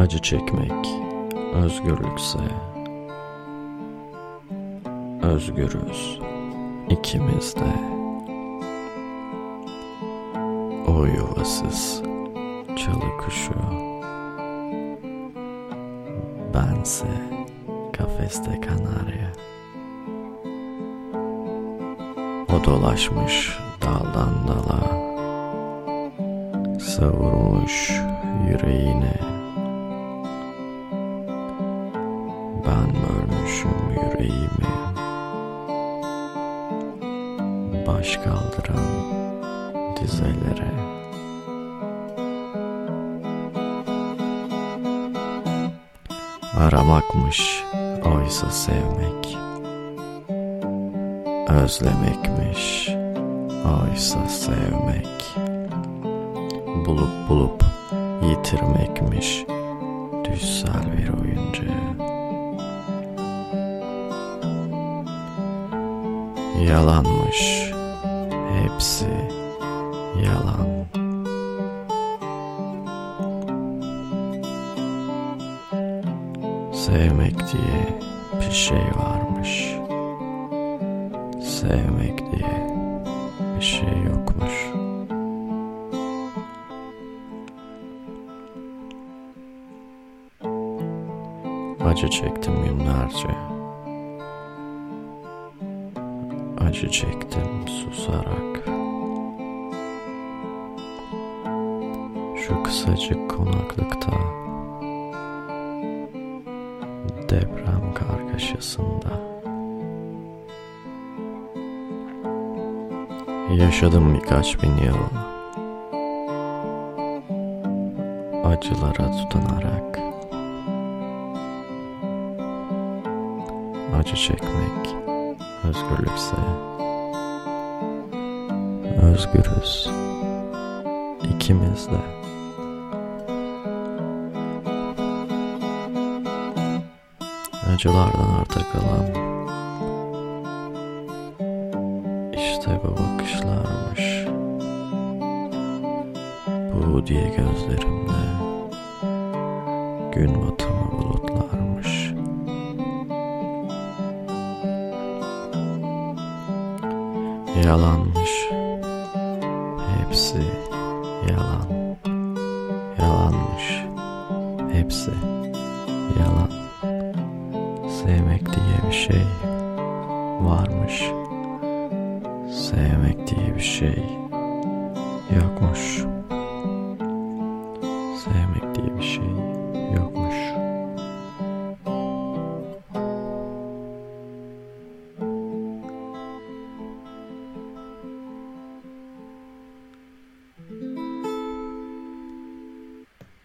Acı çekmek özgürlükse Özgürüz ikimiz de. O yuvasız çalı kuşu Bense kafeste kanarya. O dolaşmış daldan dala Savurmuş yüreğine Ben bölmüşüm yüreğimi Baş kaldıran dizelere. Aramakmış oysa sevmek. Özlemekmiş oysa sevmek. Bulup bulup yitirmekmiş Düşsel bir oyuncu Yalanmış. Hepsi yalan. Sevmek diye bir şey varmış. Sevmek diye bir şey yokmuş. Acı çektim günlerce Acı çektim susarak. Şu kısacık konaklıkta Deprem kargaşasında Yaşadım birkaç bin yıl. Acılara tutanarak. Acı çekmek özgürlükse Özgürüz ikimiz de. Acılardan arta kalan İşte bu bakışlarmış. Bu diye gözlerimde Gün batımı bulutlarmış Yalanmış. Hepsi yalan. Yalanmış. Hepsi yalan. Sevmek diye bir şey varmış. Sevmek diye bir şey yokmuş. Sevmek diye bir şey